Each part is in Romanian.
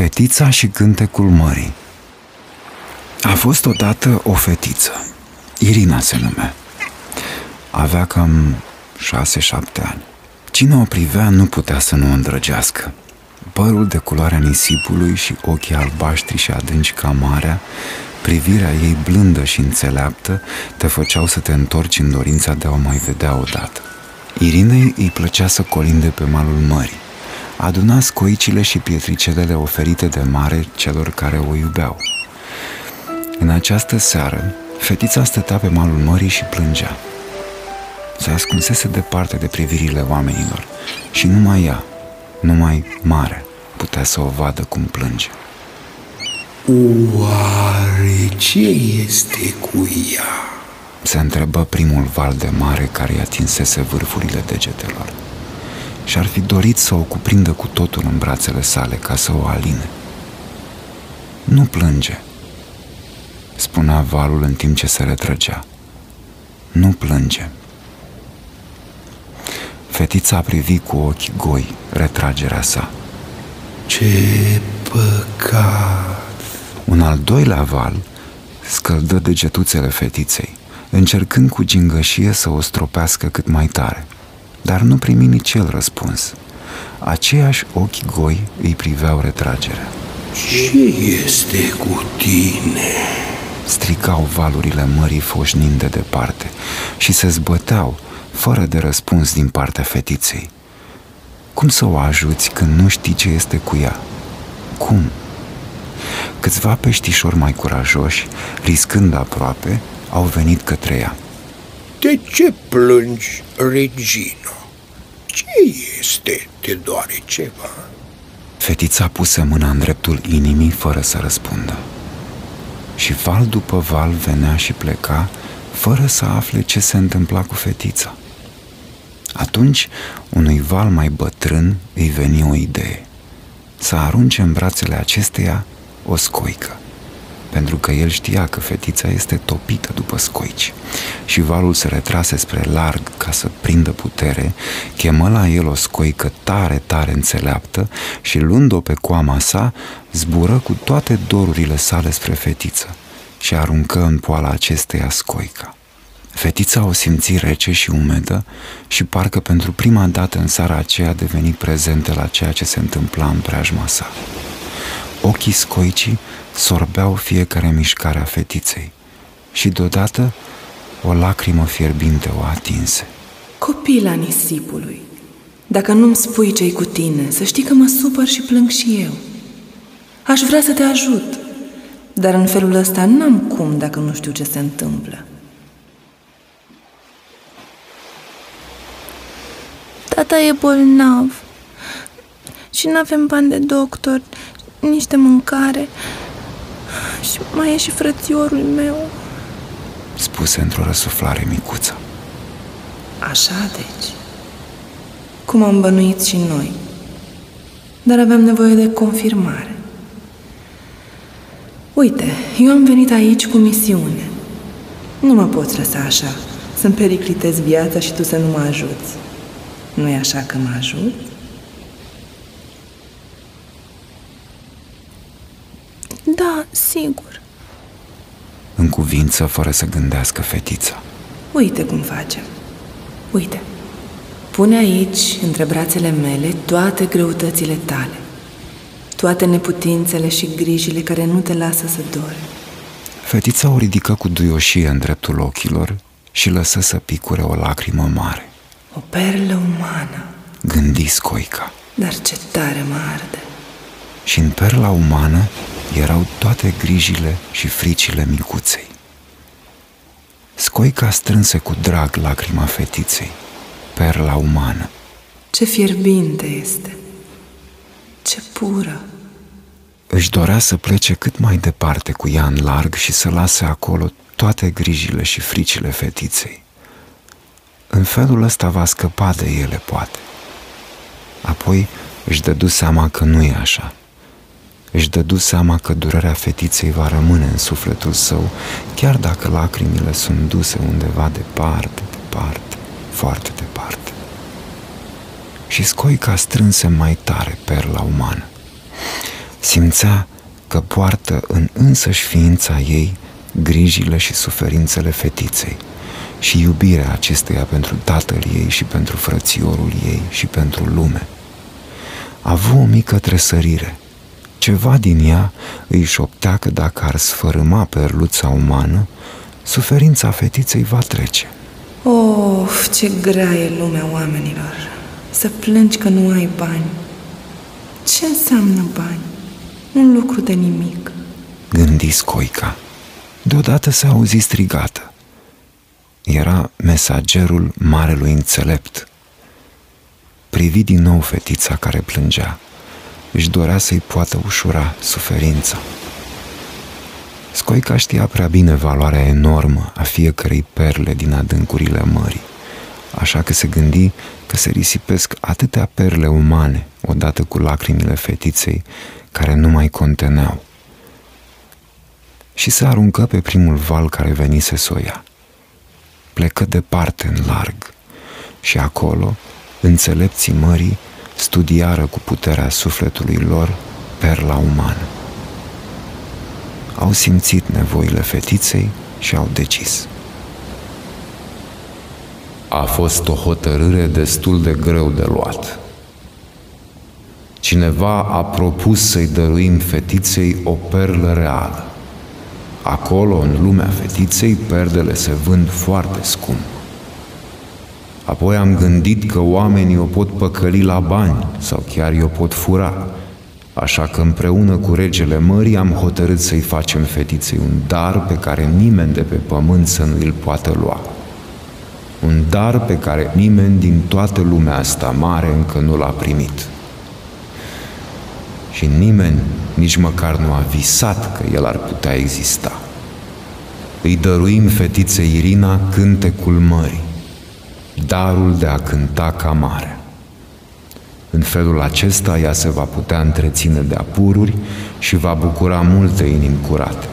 Fetița și cântecul mării A fost odată o fetiță, Irina se numea. Avea cam șase-șapte ani. Cine o privea nu putea să nu o îndrăgească. Părul de culoarea nisipului și ochii albaștri și adânci ca marea, privirea ei blândă și înțeleaptă te făceau să te întorci în dorința de a o mai vedea odată. Irinei îi plăcea să colinde pe malul mării aduna scoicile și pietricelele oferite de mare celor care o iubeau. În această seară, fetița stătea pe malul mării și plângea. Se ascunsese departe de privirile oamenilor și numai ea, numai mare, putea să o vadă cum plânge. Oare ce este cu ea? Se întrebă primul val de mare care i atinsese vârfurile degetelor și ar fi dorit să o cuprindă cu totul în brațele sale ca să o aline. Nu plânge, spunea valul în timp ce se retrăgea. Nu plânge. Fetița a privit cu ochi goi retragerea sa. Ce păcat! Un al doilea val scăldă degetuțele fetiței, încercând cu gingășie să o stropească cât mai tare – dar nu primi nici el răspuns. Aceiași ochi goi îi priveau retragerea. Ce este cu tine? Strigau valurile mării foșnind de departe și se zbăteau, fără de răspuns din partea fetiței. Cum să o ajuți când nu știi ce este cu ea? Cum? Câțiva peștișori mai curajoși, riscând aproape, au venit către ea. De ce plângi, Regino? Ce este? Te doare ceva? Fetița puse mâna în dreptul inimii fără să răspundă. Și val după val venea și pleca fără să afle ce se întâmpla cu fetița. Atunci, unui val mai bătrân îi veni o idee. Să arunce în brațele acesteia o scoică pentru că el știa că fetița este topită după scoici. Și valul se retrase spre larg ca să prindă putere, chemă la el o scoică tare, tare înțeleaptă și luând-o pe coama sa, zbură cu toate dorurile sale spre fetiță și aruncă în poala acesteia scoica. Fetița o simți rece și umedă și parcă pentru prima dată în seara aceea a devenit prezentă la ceea ce se întâmpla în preajma sa. Ochii scoicii sorbeau fiecare mișcare a fetiței și deodată o lacrimă fierbinte o atinse. Copila nisipului, dacă nu-mi spui ce cu tine, să știi că mă supăr și plâng și eu. Aș vrea să te ajut, dar în felul ăsta n-am cum dacă nu știu ce se întâmplă. Tata e bolnav și nu avem bani de doctor, nici de mâncare. Și mai e și frățiorul meu. Spuse într-o răsuflare micuță. Așa deci. Cum am bănuit și noi. Dar aveam nevoie de confirmare. Uite, eu am venit aici cu misiune. Nu mă poți lăsa așa Să-mi periclitez viața și tu să nu mă ajuți. Nu e așa că mă ajut? Da, sigur. În cuvință, fără să gândească fetița. Uite cum facem. Uite. Pune aici, între brațele mele, toate greutățile tale. Toate neputințele și grijile care nu te lasă să dori. Fetița o ridică cu duioșie în dreptul ochilor și lăsă să picure o lacrimă mare. O perlă umană. Gândi Scoica. Dar ce tare mă arde. Și în perla umană erau toate grijile și fricile micuței. Scoica strânse cu drag lacrima fetiței, perla umană. Ce fierbinte este! Ce pură! Își dorea să plece cât mai departe cu ea în larg și să lase acolo toate grijile și fricile fetiței. În felul ăsta va scăpa de ele, poate. Apoi își dădu seama că nu e așa – își dădu seama că durerea fetiței va rămâne în sufletul său, chiar dacă lacrimile sunt duse undeva departe, departe, foarte departe. Și scoica strânse mai tare perla umană. Simțea că poartă în însăși ființa ei grijile și suferințele fetiței și iubirea acesteia pentru tatăl ei și pentru frățiorul ei și pentru lume. A avut o mică tresărire. Ceva din ea îi șoptea că dacă ar sfărâma perluța umană, suferința fetiței va trece. Of, ce grea e lumea oamenilor! Să plângi că nu ai bani. Ce înseamnă bani? Un lucru de nimic. Gândi Scoica. Deodată se auzi strigată. Era mesagerul marelui înțelept. Privi din nou fetița care plângea. Își dorea să-i poată ușura suferința. Scoica știa prea bine valoarea enormă a fiecărei perle din adâncurile mării, așa că se gândi că se risipesc atâtea perle umane odată cu lacrimile fetiței care nu mai conteneau. Și se aruncă pe primul val care venise să o ia. Plecă departe în larg și acolo înțelepții mării studiară cu puterea sufletului lor perla umană au simțit nevoile fetiței și au decis. A fost o hotărâre destul de greu de luat. Cineva a propus să-i dăruim fetiței o perlă reală. Acolo, în lumea fetiței, perdele se vând foarte scump. Apoi am gândit că oamenii o pot păcăli la bani sau chiar i-o pot fura – Așa că împreună cu regele mării am hotărât să-i facem fetiței un dar pe care nimeni de pe pământ să nu îl poată lua. Un dar pe care nimeni din toată lumea asta mare încă nu l-a primit. Și nimeni nici măcar nu a visat că el ar putea exista. Îi dăruim fetiței Irina cântecul mării, darul de a cânta ca mare. În felul acesta ea se va putea întreține de apururi și va bucura multe inimi curate,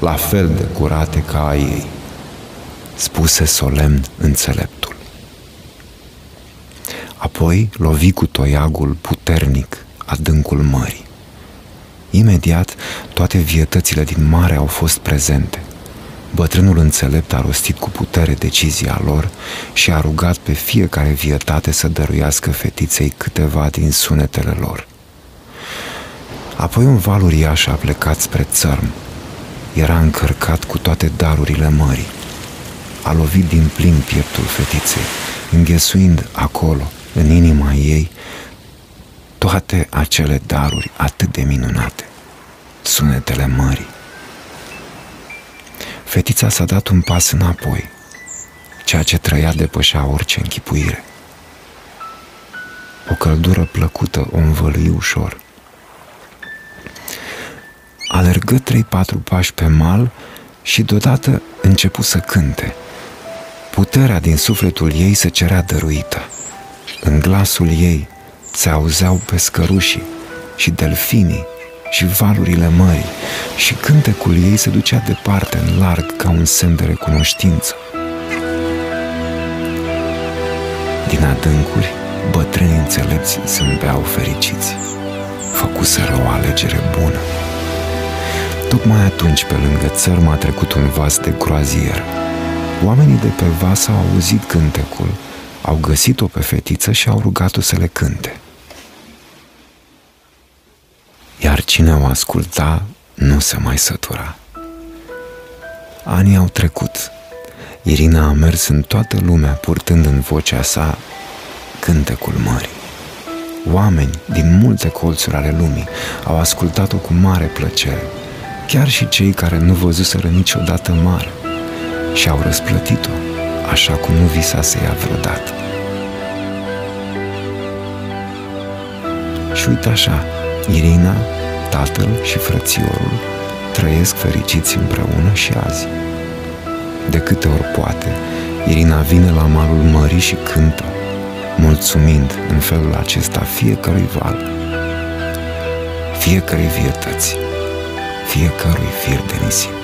la fel de curate ca a ei, spuse solemn înțeleptul. Apoi lovi cu toiagul puternic adâncul mării. Imediat, toate vietățile din mare au fost prezente. Bătrânul înțelept a rostit cu putere decizia lor și a rugat pe fiecare vietate să dăruiască fetiței câteva din sunetele lor. Apoi un val uriaș a plecat spre țărm. Era încărcat cu toate darurile mării. A lovit din plin pieptul fetiței, înghesuind acolo, în inima ei, toate acele daruri atât de minunate, sunetele mării. Fetița s-a dat un pas înapoi. Ceea ce trăia depășea orice închipuire. O căldură plăcută o învălui ușor. Alergă trei-patru pași pe mal și deodată începu să cânte. Puterea din sufletul ei se cerea dăruită. În glasul ei se auzeau pescărușii și delfinii și valurile mării și cântecul ei se ducea departe în larg ca un semn de recunoștință. Din adâncuri, bătrâni înțelepți zâmbeau fericiți. Făcuseră o alegere bună. Tocmai atunci, pe lângă țărm, a trecut un vas de groazier. Oamenii de pe vas au auzit cântecul, au găsit-o pe fetiță și au rugat-o să le cânte cine o asculta nu se mai sătura. Anii au trecut. Irina a mers în toată lumea purtând în vocea sa cântecul mării. Oameni din multe colțuri ale lumii au ascultat-o cu mare plăcere, chiar și cei care nu văzuseră niciodată mare și au răsplătit-o așa cum nu visase ea vreodată. Și uite așa, Irina, tatăl și frățiorul trăiesc fericiți împreună și azi. De câte ori poate, Irina vine la malul mării și cântă, mulțumind în felul acesta fiecărui val, fiecărei vietăți, fiecărui fir de nisip.